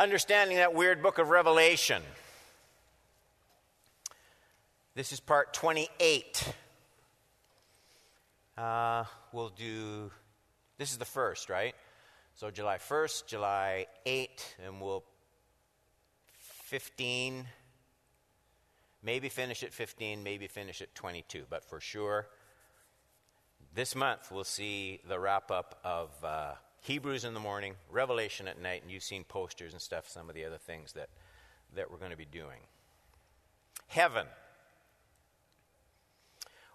Understanding that weird book of Revelation. This is part 28. Uh, we'll do, this is the first, right? So July 1st, July 8, and we'll 15, maybe finish at 15, maybe finish at 22, but for sure, this month we'll see the wrap up of uh, Hebrews in the morning, Revelation at night, and you've seen posters and stuff, some of the other things that, that we're going to be doing. Heaven.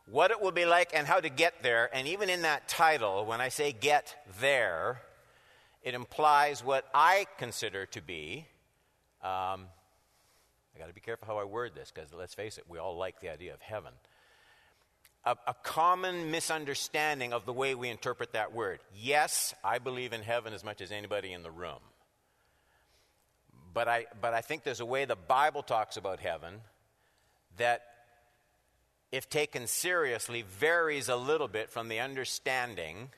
What it will be like and how to get there, and even in that title, when I say get there, it implies what I consider to be. Um, I got to be careful how I word this because let's face it, we all like the idea of heaven a, a, common misunderstanding of the way we interpret that word. Yes, I believe in heaven as much as anybody in the room. But I, but I think there's a way the Bible talks about heaven that, if taken seriously, varies a little bit from the understanding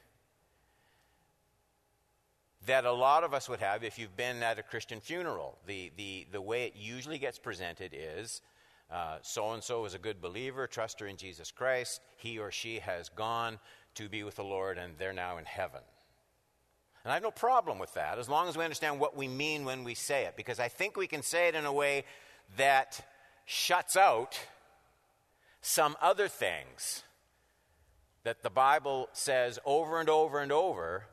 that a lot of us would have if you've been at a Christian funeral. The, the, the way it usually gets presented is so and so is a good believer, truster in Jesus Christ. He or she has gone to be with the Lord and they're now in heaven. And I have no problem with that as long as we understand what we mean when we say it, because I think we can say it in a way that shuts out some other things that the Bible says over and over and over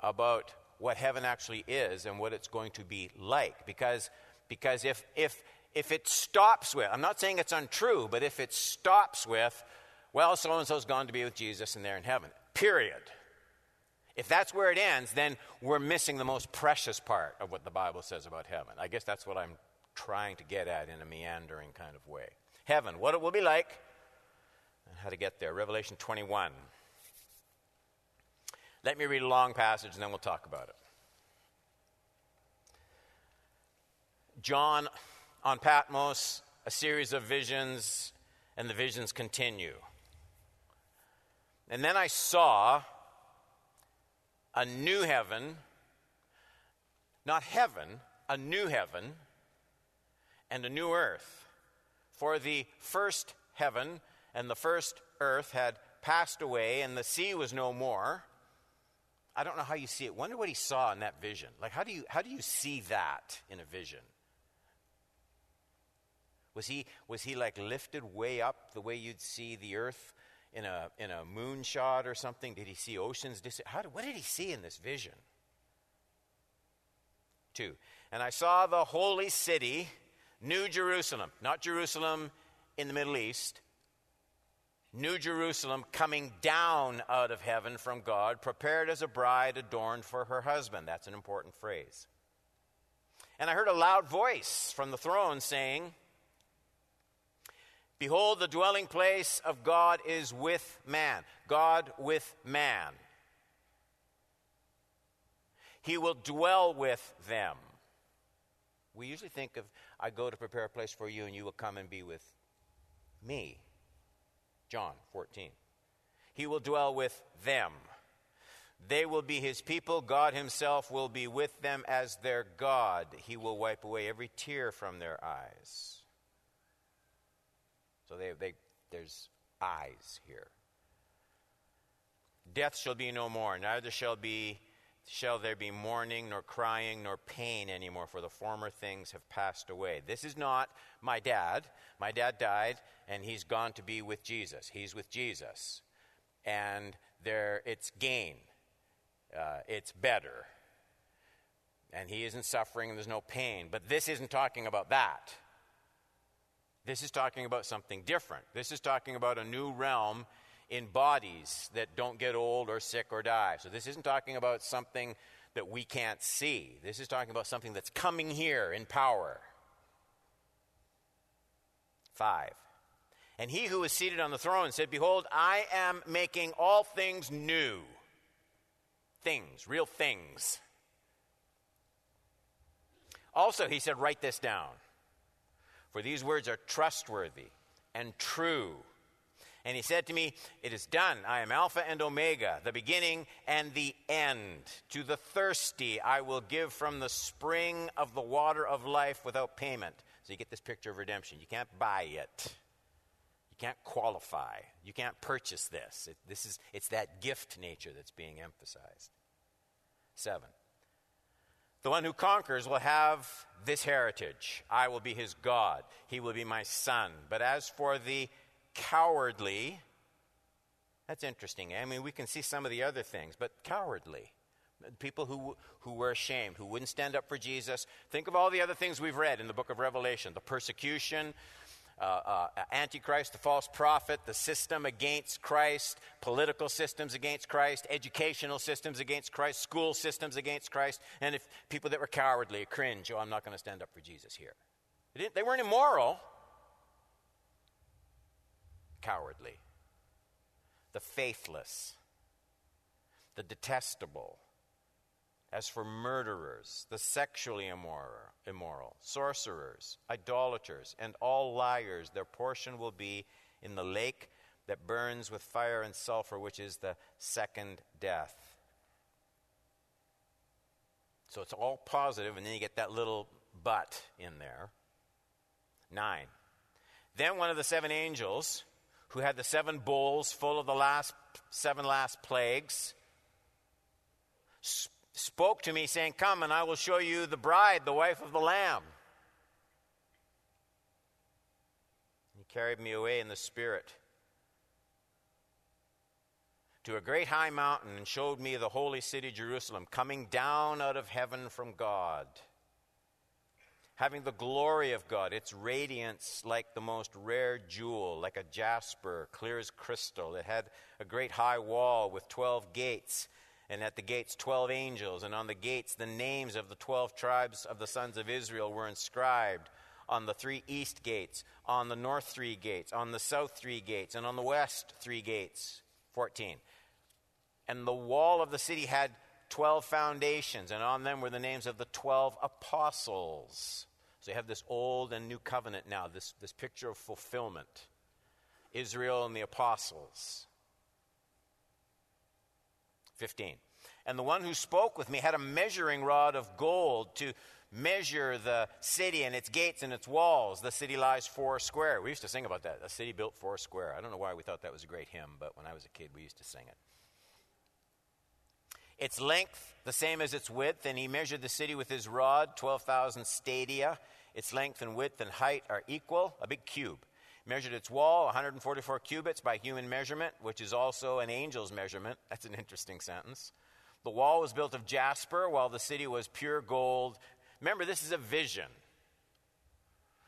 about what heaven actually is and what it's going to be like. Because, because if, if, if it stops with, I'm not saying it's untrue, but if it stops with, well, so and so's gone to be with Jesus and they're in heaven, period. If that's where it ends, then we're missing the most precious part of what the Bible says about heaven. I guess that's what I'm trying to get at in a meandering kind of way. Heaven, what it will be like, and how to get there. Revelation 21. Let me read a long passage and then we'll talk about it. John on Patmos, a series of visions, and the visions continue. And then I saw a new heaven, not heaven, a new heaven, and a new earth. For the first heaven and the first earth had passed away, and the sea was no more. I don't know how you see it. Wonder what he saw in that vision. Like, how do you, how do you see that in a vision? Was he, was he like lifted way up the way you'd see the earth in a, in a moonshot or something? Did he see oceans? How what did he see in this vision? Two. And I saw the holy city, New Jerusalem, not Jerusalem in the Middle East, New Jerusalem coming down out of heaven from God, prepared as a bride adorned for her husband. That's an important phrase. And I heard a loud voice from the throne saying, Behold, the dwelling place of God is with man. God with man. He will dwell with them. We usually think of, I go to prepare a place for you, and you will come and be with me. John 14. He will dwell with them. They will be his people. God himself will be with them as their God. He will wipe away every tear from their eyes. So they, they, there's eyes here. Death shall be no more, neither shall be shall there be mourning nor crying nor pain anymore for the former things have passed away. This is not my dad. My dad died and he's gone to be with jesus. He's with jesus. And there it's gain. Uh, it's better. And he isn't suffering and there's no pain. But this isn't talking about that this is talking about something different. This is talking about a new realm in bodies that don't get old or sick or die. So this isn't talking about something that we can't see. This is talking about something that's coming here in power. Five. And he who was seated on the throne said, Behold, I am making all things new. Things, real things. Also, he said, Write this down for these words are trustworthy and true. And he said to me, It is done. I am Alpha and Omega, the beginning and the end. To the thirsty, I will give from the spring of the water of life without payment. So you get this picture of redemption. You can't buy it. You can't qualify. You can't purchase this. It, this is, it's that gift nature that's being emphasized. Seven. The one who conquers will have this heritage. I will be his God. He will be my son. But as for the cowardly. That's interesting. Eh? I mean, we can see some of the other things, but cowardly. People who, who were ashamed, who wouldn't stand up for Jesus. Think of all the other things we've read in the book of Revelation the persecution, uh, uh, Antichrist, the false prophet, the system against Christ, political systems against Christ, educational systems against Christ, school systems against Christ, and if people that were cowardly, cringe, oh, I'm not going to stand up for Jesus here. They, they weren't immoral, cowardly, the faithless, the detestable. As for murderers, the sexually immoral, immoral, sorcerers, idolaters, and all liars, their portion will be in the lake that burns with fire and sulfur, which is the second death. So it's all positive, and then you get that little but in there. Nine. Then one of the seven angels who had the seven bowls full of the last seven last plagues, spoke to me, saying, Come, and I will show you the bride, the wife of the Lamb. He carried me away in the Spirit to a great high mountain and showed me the holy city Jerusalem coming down out of heaven from God having the glory of God, its radiance like the most rare jewel, like a jasper, clear as crystal. It had a great high wall with 12 gates, and at the gates, 12 angels, and on the gates, the names of the 12 tribes of the sons of Israel were inscribed on the three east gates, on the north three gates, on the south three gates, and on the west three gates. 14. And the wall of the city had 12 foundations, and on them were the names of the 12 apostles. So you have this old and new covenant now, this, this picture of fulfillment. Israel and the apostles. 15. And the one who spoke with me had a measuring rod of gold to measure the city and its gates and its walls. The city lies four square. We used to sing about that. A city built four square. I don't know why we thought that was a great hymn, but when I was a kid, we used to sing it. Its length, the same as its width, and he measured the city with his rod, 12,000 stadia. Its length and width and height are equal, a big cube. Measured its wall, 144 cubits by human measurement, which is also an angel's measurement. That's an interesting sentence. The wall was built of jasper, while the city was pure gold. Remember, this is a vision.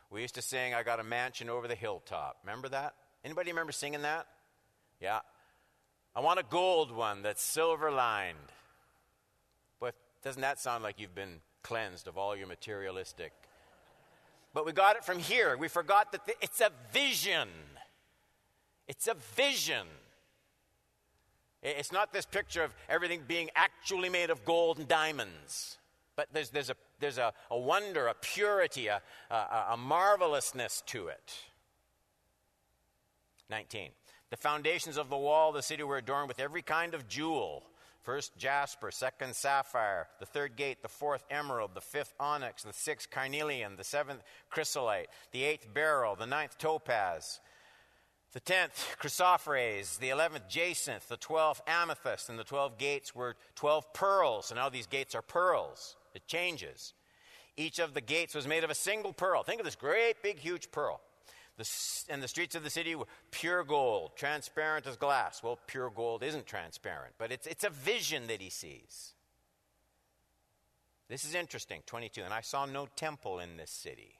We used to sing, I got a mansion over the hilltop. Remember that? Anybody remember singing that? Yeah. I want a gold one that's silver lined. But doesn't that sound like you've been cleansed of all your materialistic but we got it from here. We forgot that it's a vision. It's a vision. It's not this picture of everything being actually made of gold and diamonds. But there's, there's, a, there's a, a wonder, a purity, a, a, a marvelousness to it. 19. The foundations of the wall of the city were adorned with every kind of jewel First jasper, second sapphire, the third agate, the fourth emerald, the fifth onyx, the sixth carnelian, the seventh chrysolite, the eighth beryl, the ninth topaz, the tenth chrysoprase, the eleventh jacinth, the twelfth amethyst, and the twelve gates were twelve pearls. And now these gates are pearls. It changes. Each of the gates was made of a single pearl. Think of this great, big, huge pearl. The, and the streets of the city were pure gold, transparent as glass. Well, pure gold isn't transparent, but it's, it's a vision that he sees. This is interesting, 22. And I saw no temple in this city.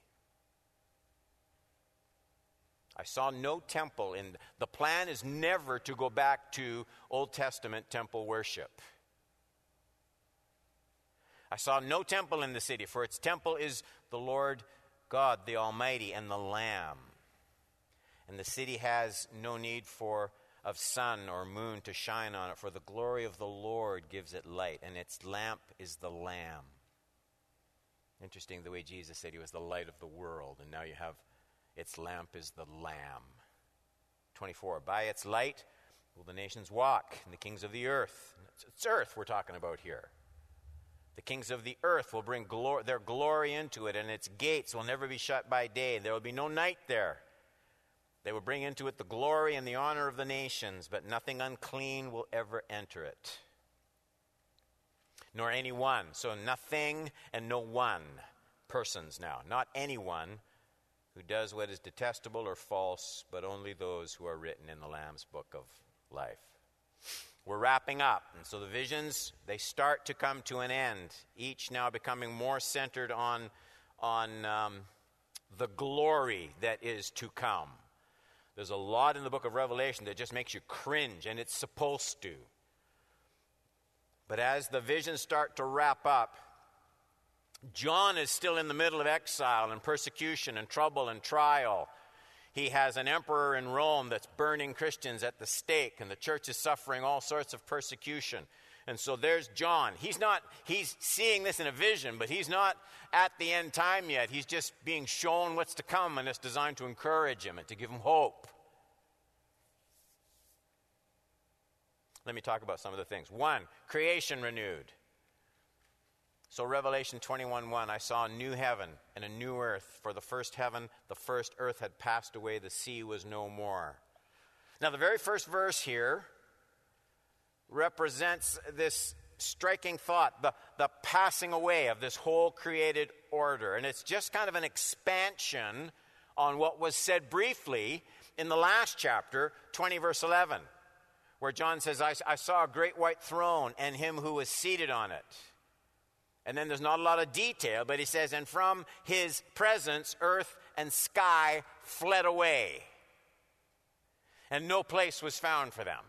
I saw no temple in the plan is never to go back to Old Testament temple worship. I saw no temple in the city, for its temple is the Lord God, the Almighty, and the Lamb and the city has no need for of sun or moon to shine on it, for the glory of the Lord gives it light, and its lamp is the Lamb. Interesting the way Jesus said he was the light of the world, and now you have its lamp is the Lamb. 24. By its light will the nations walk, and the kings of the earth. It's earth we're talking about here. The kings of the earth will bring glor- their glory into it, and its gates will never be shut by day. There will be no night there. They will bring into it the glory and the honor of the nations, but nothing unclean will ever enter it. Nor any one. So nothing and no one. Persons now. Not anyone who does what is detestable or false, but only those who are written in the Lamb's book of life. We're wrapping up, and so the visions they start to come to an end. Each now becoming more centered on on um, the glory that is to come. There's a lot in the book of Revelation that just makes you cringe, and it's supposed to. But as the visions start to wrap up, John is still in the middle of exile and persecution and trouble and trial. He has an emperor in Rome that's burning Christians at the stake, and the church is suffering all sorts of persecution. And so there's John. He's not, he's seeing this in a vision, but he's not at the end time yet. He's just being shown what's to come, and it's designed to encourage him and to give him hope. Let me talk about some of the things. One, creation renewed. So, Revelation 21 1, I saw a new heaven and a new earth. For the first heaven, the first earth had passed away, the sea was no more. Now, the very first verse here represents this striking thought the, the passing away of this whole created order. And it's just kind of an expansion on what was said briefly in the last chapter, 20, verse 11, where John says, I, I saw a great white throne and him who was seated on it. And then there's not a lot of detail, but he says, And from his presence, earth and sky fled away, and no place was found for them.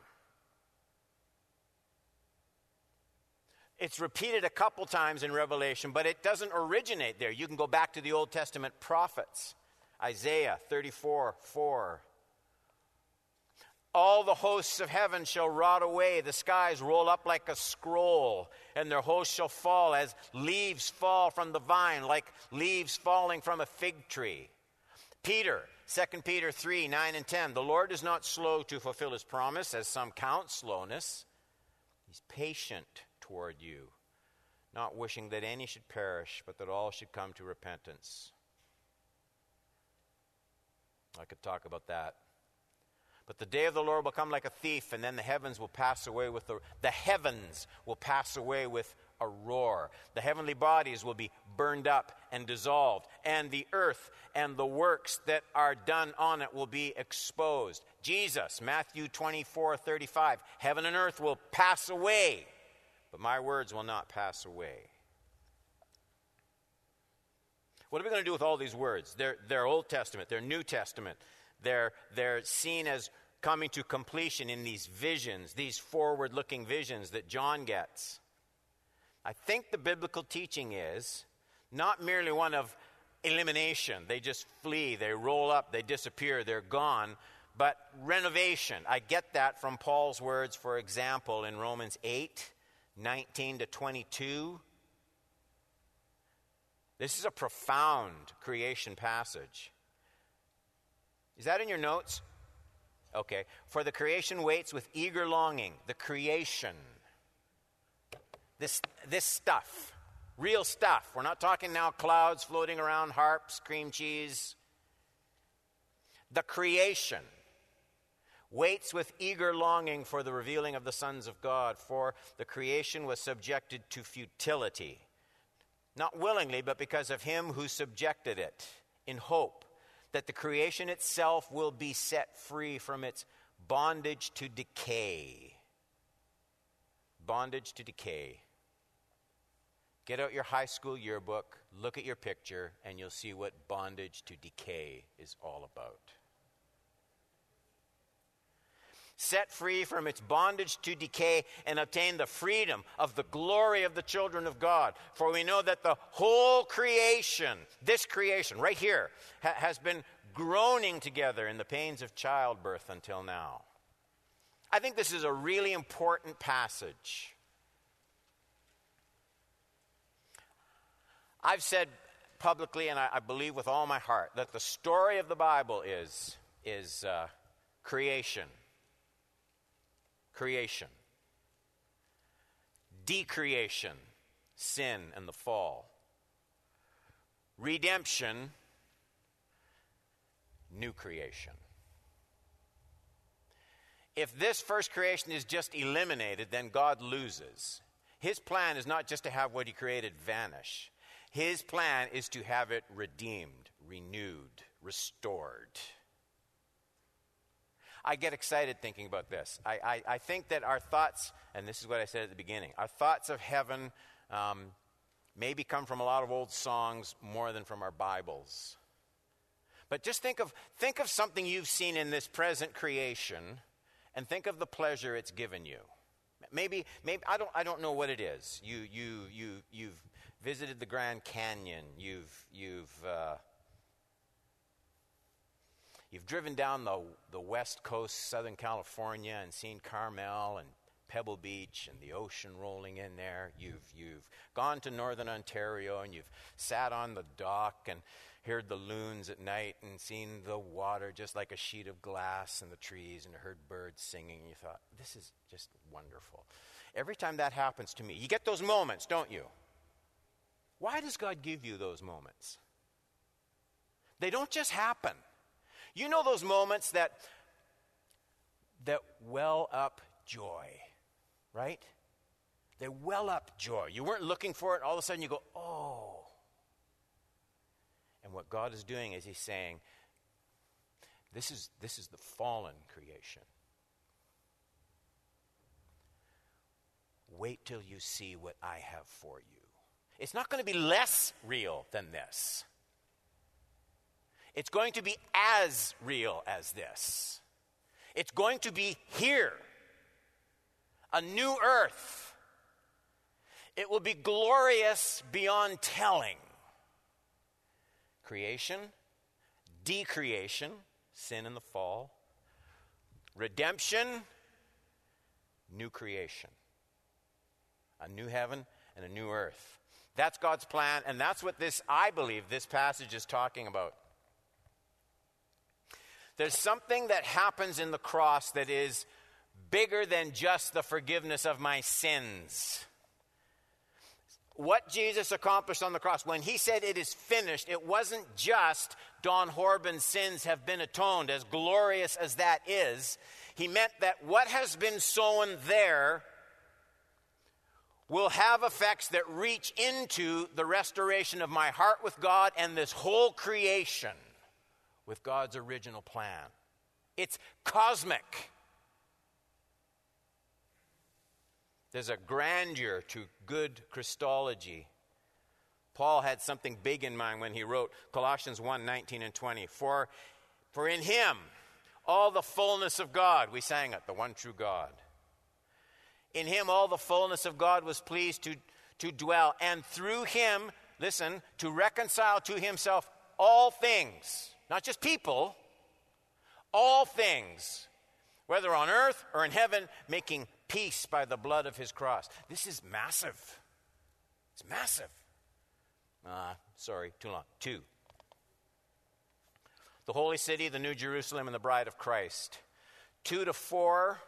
It's repeated a couple times in Revelation, but it doesn't originate there. You can go back to the Old Testament prophets Isaiah 34 4. All the hosts of heaven shall rot away, the skies roll up like a scroll, and their hosts shall fall as leaves fall from the vine, like leaves falling from a fig tree. Peter, 2 Peter 3 9 and 10. The Lord is not slow to fulfill his promise, as some count slowness. He's patient toward you, not wishing that any should perish, but that all should come to repentance. I could talk about that. But the day of the Lord will come like a thief, and then the heavens will pass away with the, the heavens will pass away with a roar. The heavenly bodies will be burned up and dissolved, and the earth and the works that are done on it will be exposed. Jesus, Matthew 24, 35. Heaven and earth will pass away, but my words will not pass away. What are we going to do with all these words? They're, they're Old Testament, they're New Testament. They're, they're seen as coming to completion in these visions, these forward looking visions that John gets. I think the biblical teaching is not merely one of elimination, they just flee, they roll up, they disappear, they're gone, but renovation. I get that from Paul's words, for example, in Romans 8 19 to 22. This is a profound creation passage. Is that in your notes? Okay. For the creation waits with eager longing. The creation. This, this stuff. Real stuff. We're not talking now clouds floating around, harps, cream cheese. The creation waits with eager longing for the revealing of the sons of God, for the creation was subjected to futility. Not willingly, but because of him who subjected it, in hope that the creation itself will be set free from its bondage to decay. Bondage to decay. Get out your high school yearbook, look at your picture, and you'll see what bondage to decay is all about. Set free from its bondage to decay and obtain the freedom of the glory of the children of God. For we know that the whole creation, this creation right here, ha- has been groaning together in the pains of childbirth until now. I think this is a really important passage. I've said publicly, and I, I, believe with all my heart, that the story of the Bible is, is uh, creation, creation, decreation, sin and the fall, redemption, new creation. If this first creation is just eliminated, then God loses. His plan is not just to have what He created vanish, His plan is to have it redeemed, renewed, restored. I get excited thinking about this. I, I, I, think that our thoughts, and this is what I said at the beginning, our thoughts of heaven um, maybe come from a lot of old songs more than from our Bibles. But just think of, think of something you've seen in this present creation and think of the pleasure it's given you. Maybe, maybe I, don't, I don't know what it is. You, you, you, you've visited the Grand Canyon. You've, you've, uh, you've driven down the, the west coast, Southern California, and seen Carmel and Pebble Beach and the ocean rolling in there. You've, you've gone to northern Ontario and you've sat on the dock and heard the loons at night and seen the water just like a sheet of glass and the trees and heard birds singing. You thought, this is just wonderful. Every time that happens to me, you get those moments, don't you? Why does God give you those moments? They don't just happen. You know those moments that that well up joy right? They well up joy. You weren't looking for it, all of a sudden you go, oh. And what God is doing is He's saying, this is, this is the fallen creation. Wait till you see what I have for you. It's not going to be less real than this. It's going to be as real as this. It's going to be here a new earth. It will be glorious beyond telling. Creation, decreation, sin and the fall, redemption, new creation. A new heaven and a new earth. That's God's plan, and that's what this, I believe, this passage is talking about. There's something that happens in the cross that is bigger than just the forgiveness of my sins. What Jesus accomplished on the cross, when he said it is finished, it wasn't just Don Horban's sins have been atoned, as glorious as that is. He meant that what has been sown there will have effects that reach into the restoration of my heart with God and this whole creation with God's original plan. It's cosmic. There's a grandeur to good Christology. Paul had something big in mind when he wrote Colossians 1 19 and 20. For, for in him all the fullness of God, we sang it, the one true God. In him all the fullness of God was pleased to, to dwell, and through him, listen, to reconcile to himself all things, not just people, all things, whether on earth or in heaven, making peace by the blood of his cross. This is massive. It's massive. Uh, sorry, too long. Two. The holy city, the New Jerusalem, and the bride of Christ. Two to four.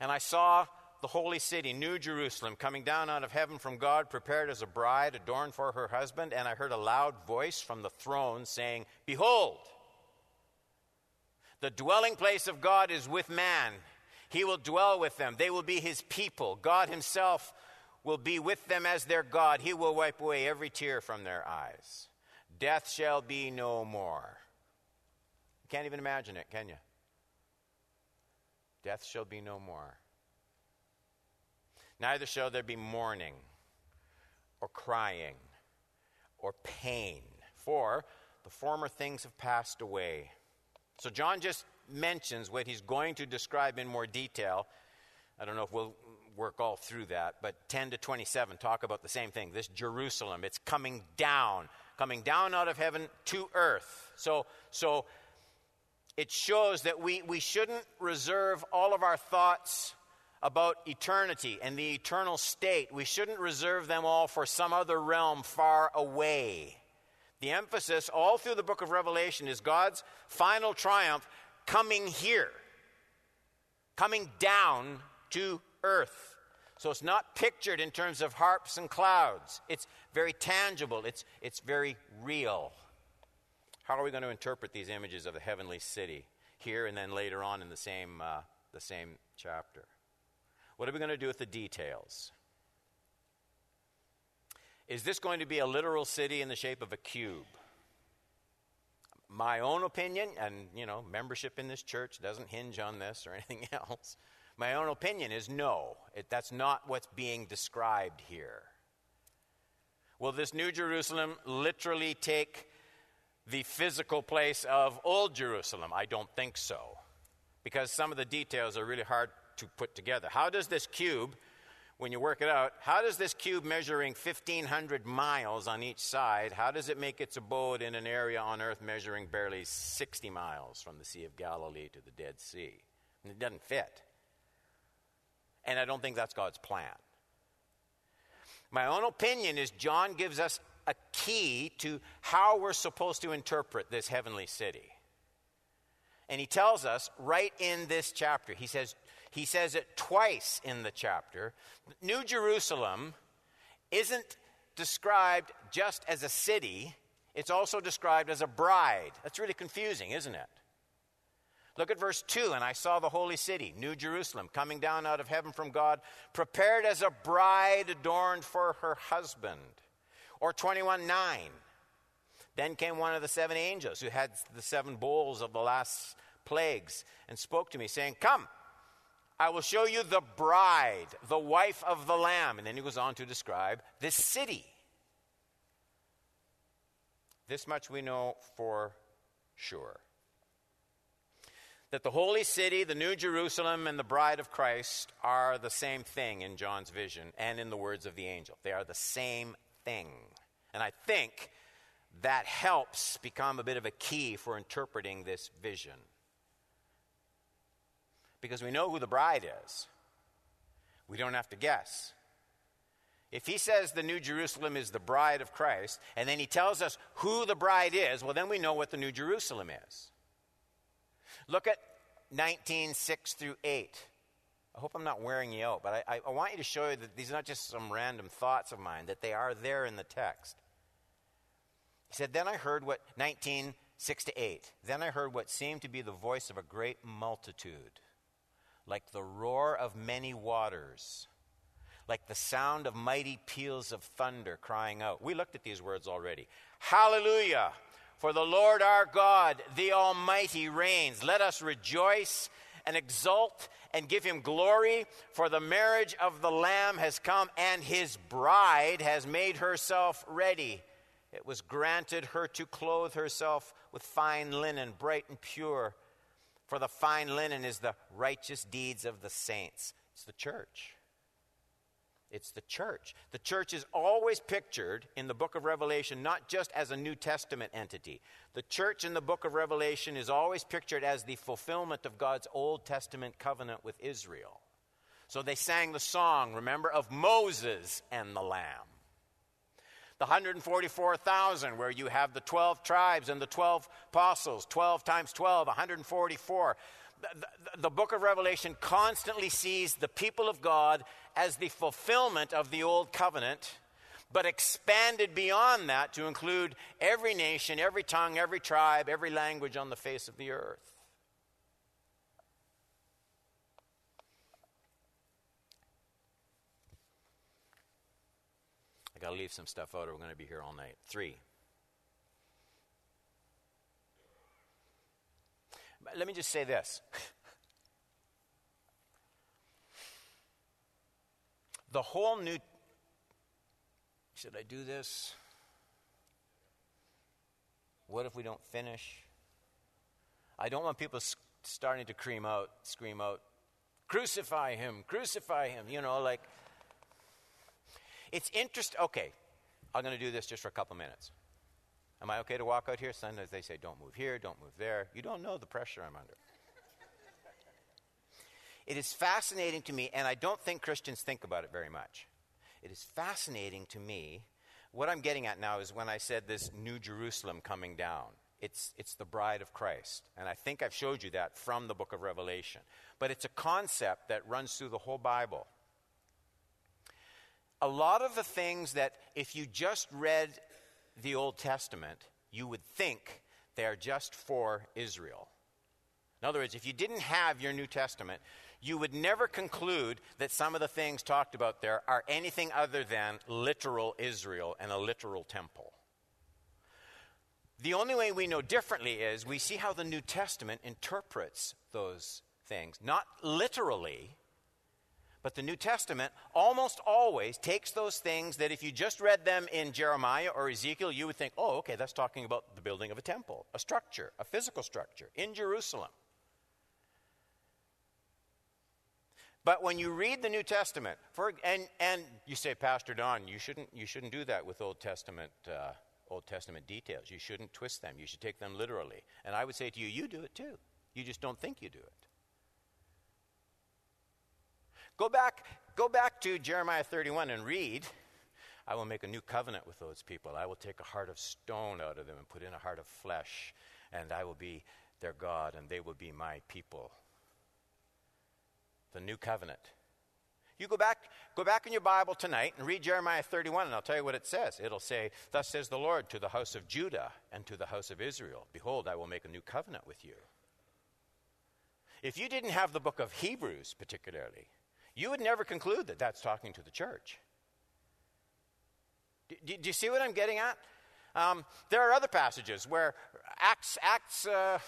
And I saw the holy city, New Jerusalem, coming down out of heaven from God, prepared as a bride adorned for her husband. And I heard a loud voice from the throne saying, Behold, the dwelling place of God is with man he will dwell with them. They will be his people. God himself will be with them as their God. He will wipe away every tear from their eyes. Death shall be no more. You can't even imagine it, can you? Death shall be no more. Neither shall there be mourning, or crying, or pain, for the former things have passed away. So John just mentions what he's going to describe in more detail. I don't know if we'll work all through that, but 10 to 27 talk about the same thing. This Jerusalem, it's coming down, coming down out of heaven to earth. So, so it shows that we, we shouldn't reserve all of our thoughts about eternity and the eternal state. We shouldn't reserve them all for some other realm far away. The emphasis all through the book of Revelation is God's final triumph coming here, coming down to earth. So it's not pictured in terms of harps and clouds. It's very tangible, it's, it's very real. How are we going to interpret these images of the heavenly city here and then later on in the same, uh, the same chapter? What are we going to do with the details? Is this going to be a literal city in the shape of a cube? My own opinion, and you know, membership in this church doesn't hinge on this or anything else. My own opinion is no, it, that's not what's being described here. Will this New Jerusalem literally take the physical place of Old Jerusalem? I don't think so, because some of the details are really hard to put together. How does this cube, when you work it out, how does this cube measuring 1,500 miles on each side, how does it make its abode in an area on earth measuring barely 60 miles from the Sea of Galilee to the Dead Sea? And it doesn't fit. And I don't think that's God's plan. My own opinion is John gives us a key to how we're supposed to interpret this heavenly city. And he tells us right in this chapter, he says, he says it twice in the chapter. New Jerusalem isn't described just as a city, it's also described as a bride. That's really confusing, isn't it? Look at verse 2 And I saw the holy city, New Jerusalem, coming down out of heaven from God, prepared as a bride adorned for her husband. Or 21 9. Then came one of the seven angels who had the seven bowls of the last plagues and spoke to me, saying, Come, I will show you the bride, the wife of the Lamb. And then he goes on to describe this city. This much we know for sure that the holy city, the New Jerusalem, and the bride of Christ are the same thing in John's vision and in the words of the angel. They are the same thing. And I think that helps become a bit of a key for interpreting this vision. Because we know who the bride is, we don't have to guess. If he says the New Jerusalem is the bride of Christ, and then he tells us who the bride is, well, then we know what the New Jerusalem is. Look at 19, 6 through 8. I hope I'm not wearing you out, but I, I, want you to show you that these are not just some random thoughts of mine, that they are there in the text. He said, Then I heard what, 19, 6 to 8. Then I heard what seemed to be the voice of a great multitude, like the roar of many waters, like the sound of mighty peals of thunder crying out. We looked at these words already. Hallelujah! For the Lord our God, the Almighty, reigns. Let us rejoice and exult and give him glory, for the marriage of the Lamb has come, and his bride has made herself ready. It was granted her to clothe herself with fine linen, bright and pure, for the fine linen is the righteous deeds of the saints. It's the church. It's the church. The church is always pictured in the book of Revelation not just as a New Testament entity. The church in the book of Revelation is always pictured as the fulfillment of God's Old Testament covenant with Israel. So they sang the song, remember, of Moses and the Lamb. The 144,000, where you have the 12 tribes and the 12 apostles, 12 times 12, 144 the, the, book of Revelation constantly sees the people of God as the fulfillment of the old covenant, but expanded beyond that to include every nation, every tongue, every tribe, every language on the face of the earth. I got to leave some stuff out or we're going to be here all night. Three. Let me just say this. the whole new. Should I do this? What if we don't finish? I don't want people starting to scream out, scream out, crucify him, crucify him. You know, like it's interesting. Okay, I'm going to do this just for a couple minutes. Am I okay to walk out here? Sometimes they say, don't move here, don't move there. You don't know the pressure I'm under. it is fascinating to me, and I don't think Christians think about it very much. It is fascinating to me. What I'm getting at now is when I said this New Jerusalem coming down. it's, it's the bride of Christ. And I think I've showed you that from the book of Revelation. But it's a concept that runs through the whole Bible. A lot of the things that, if you just read the Old Testament, you would think they're just for Israel. In other words, if you didn't have your New Testament, you would never conclude that some of the things talked about there are anything other than literal Israel and a literal temple. The only way we know differently is we see how the New Testament interprets those things. Not literally, but the New Testament almost always takes those things that if you just read them in Jeremiah or Ezekiel, you would think, oh, okay, that's talking about the building of a temple, a structure, a physical structure in Jerusalem. But when you read the New Testament, for, and, and you say, Pastor Don, you shouldn't, you shouldn't do that with Old Testament, uh, Old Testament details. You shouldn't twist them. You should take them literally. And I would say to you, you do it too. You just don't think you do it. Go back, go back to Jeremiah 31 and read. I will make a new covenant with those people. I will take a heart of stone out of them and put in a heart of flesh, and I will be their God, and they will be my people the new covenant. You go back, go back in your Bible tonight and read Jeremiah 31, and I'll tell you what it says. It'll say, Thus says the Lord to the house of Judah and to the house of Israel Behold, I will make a new covenant with you. If you didn't have the book of Hebrews, particularly, you would never conclude that that's talking to the church. Do, do, you see what I'm getting at? Um, there are other passages where Acts, Acts uh,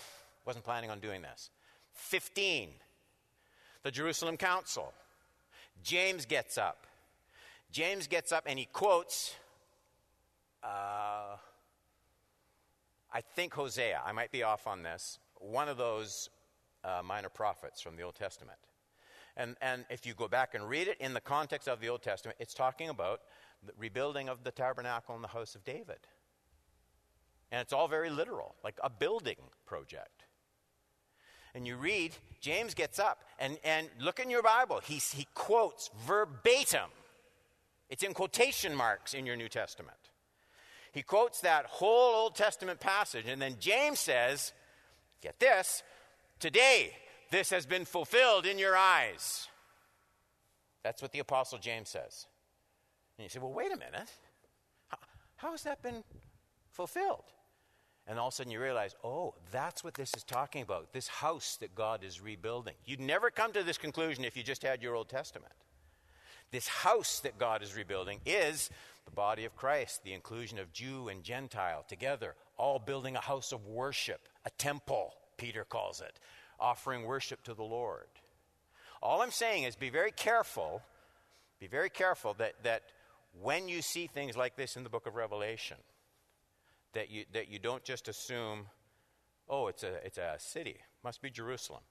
wasn't planning on doing this. 15 the Jerusalem Council. James gets up. James gets up and he quotes, uh, I think Hosea, I might be off on this, one of those uh, minor prophets from the Old Testament. And, and if you go back and read it in the context of the Old Testament, it's talking about the rebuilding of the tabernacle and the house of David. And it's all very literal, like a building project and you read, James gets up and, and look in your Bible. He, he quotes verbatim. It's in quotation marks in your New Testament. He quotes that whole Old Testament passage, and then James says, Get this, today this has been fulfilled in your eyes. That's what the Apostle James says. And you say, Well, wait a minute. How, how has that been fulfilled? And all of a sudden you realize, oh, that's what this is talking about this house that God is rebuilding. You'd never come to this conclusion if you just had your Old Testament. This house that God is rebuilding is the body of Christ, the inclusion of Jew and Gentile together, all building a house of worship, a temple, Peter calls it, offering worship to the Lord. All I'm saying is be very careful, be very careful that, that when you see things like this in the book of Revelation, that you, that you don't just assume, oh, it's a, it's a city, must be Jerusalem.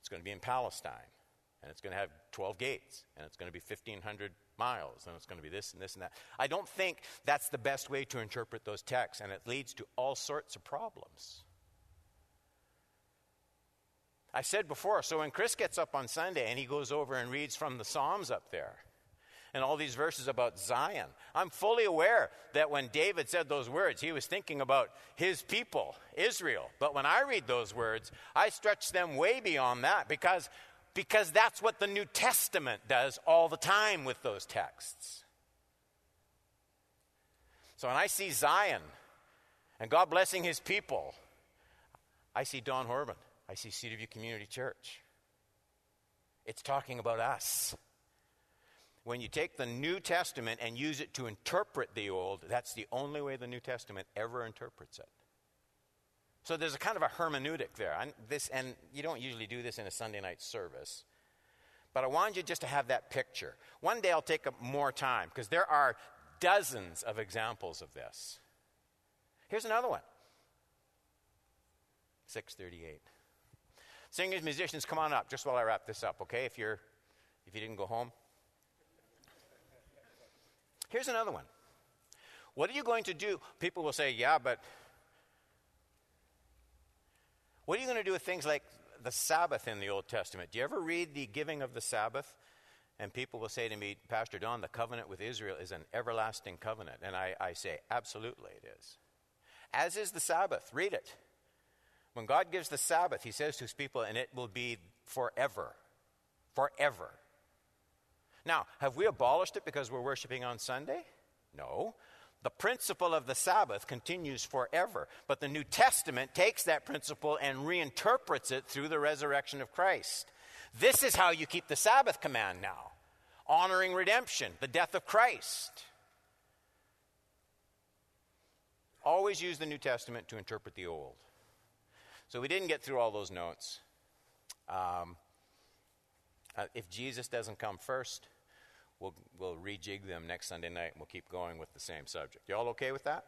It's going to be in Palestine, and it's going to have 12 gates, and it's going to be 1,500 miles, and it's going to be this and this and that. I don't think that's the best way to interpret those texts, and it leads to all sorts of problems. I said before, so when Chris gets up on Sunday and he goes over and reads from the Psalms up there, and all these verses about Zion. I'm fully aware that when David said those words, he was thinking about his people, Israel. But when I read those words, I stretch them way beyond that because, because that's what the New Testament does all the time with those texts. So when I see Zion and God blessing his people, I see Don Horban. I see Cedarview Community Church. It's talking about us when you take the New Testament and use it to interpret the Old, that's the only way the New Testament ever interprets it. So there's a kind of a hermeneutic there. And, this, and you don't usually do this in a Sunday night service. But I wanted you just to have that picture. One day I'll take more time because there are dozens of examples of this. Here's another one 638. Singers, musicians, come on up just while I wrap this up, okay? If you're if you didn't go home. Here's another one. What are you going to do? People will say, yeah, but what are you going to do with things like the Sabbath in the Old Testament? Do you ever read the giving of the Sabbath? And people will say to me, Pastor Don, the covenant with Israel is an everlasting covenant. And I, I say, absolutely it is. as is the Sabbath. Read it. When God gives the Sabbath, He says to His people, and it will be forever. Forever. Now, have we abolished it because we're worshiping on Sunday? No. The principle of the Sabbath continues forever, but the New Testament takes that principle and reinterprets it through the resurrection of Christ. This is how you keep the Sabbath command now honoring redemption, the death of Christ. Always use the New Testament to interpret the Old. So we didn't get through all those notes. Um, uh, if Jesus doesn't come first, we'll, we'll rejig them next Sunday night and we'll keep going with the same subject. You all okay with that?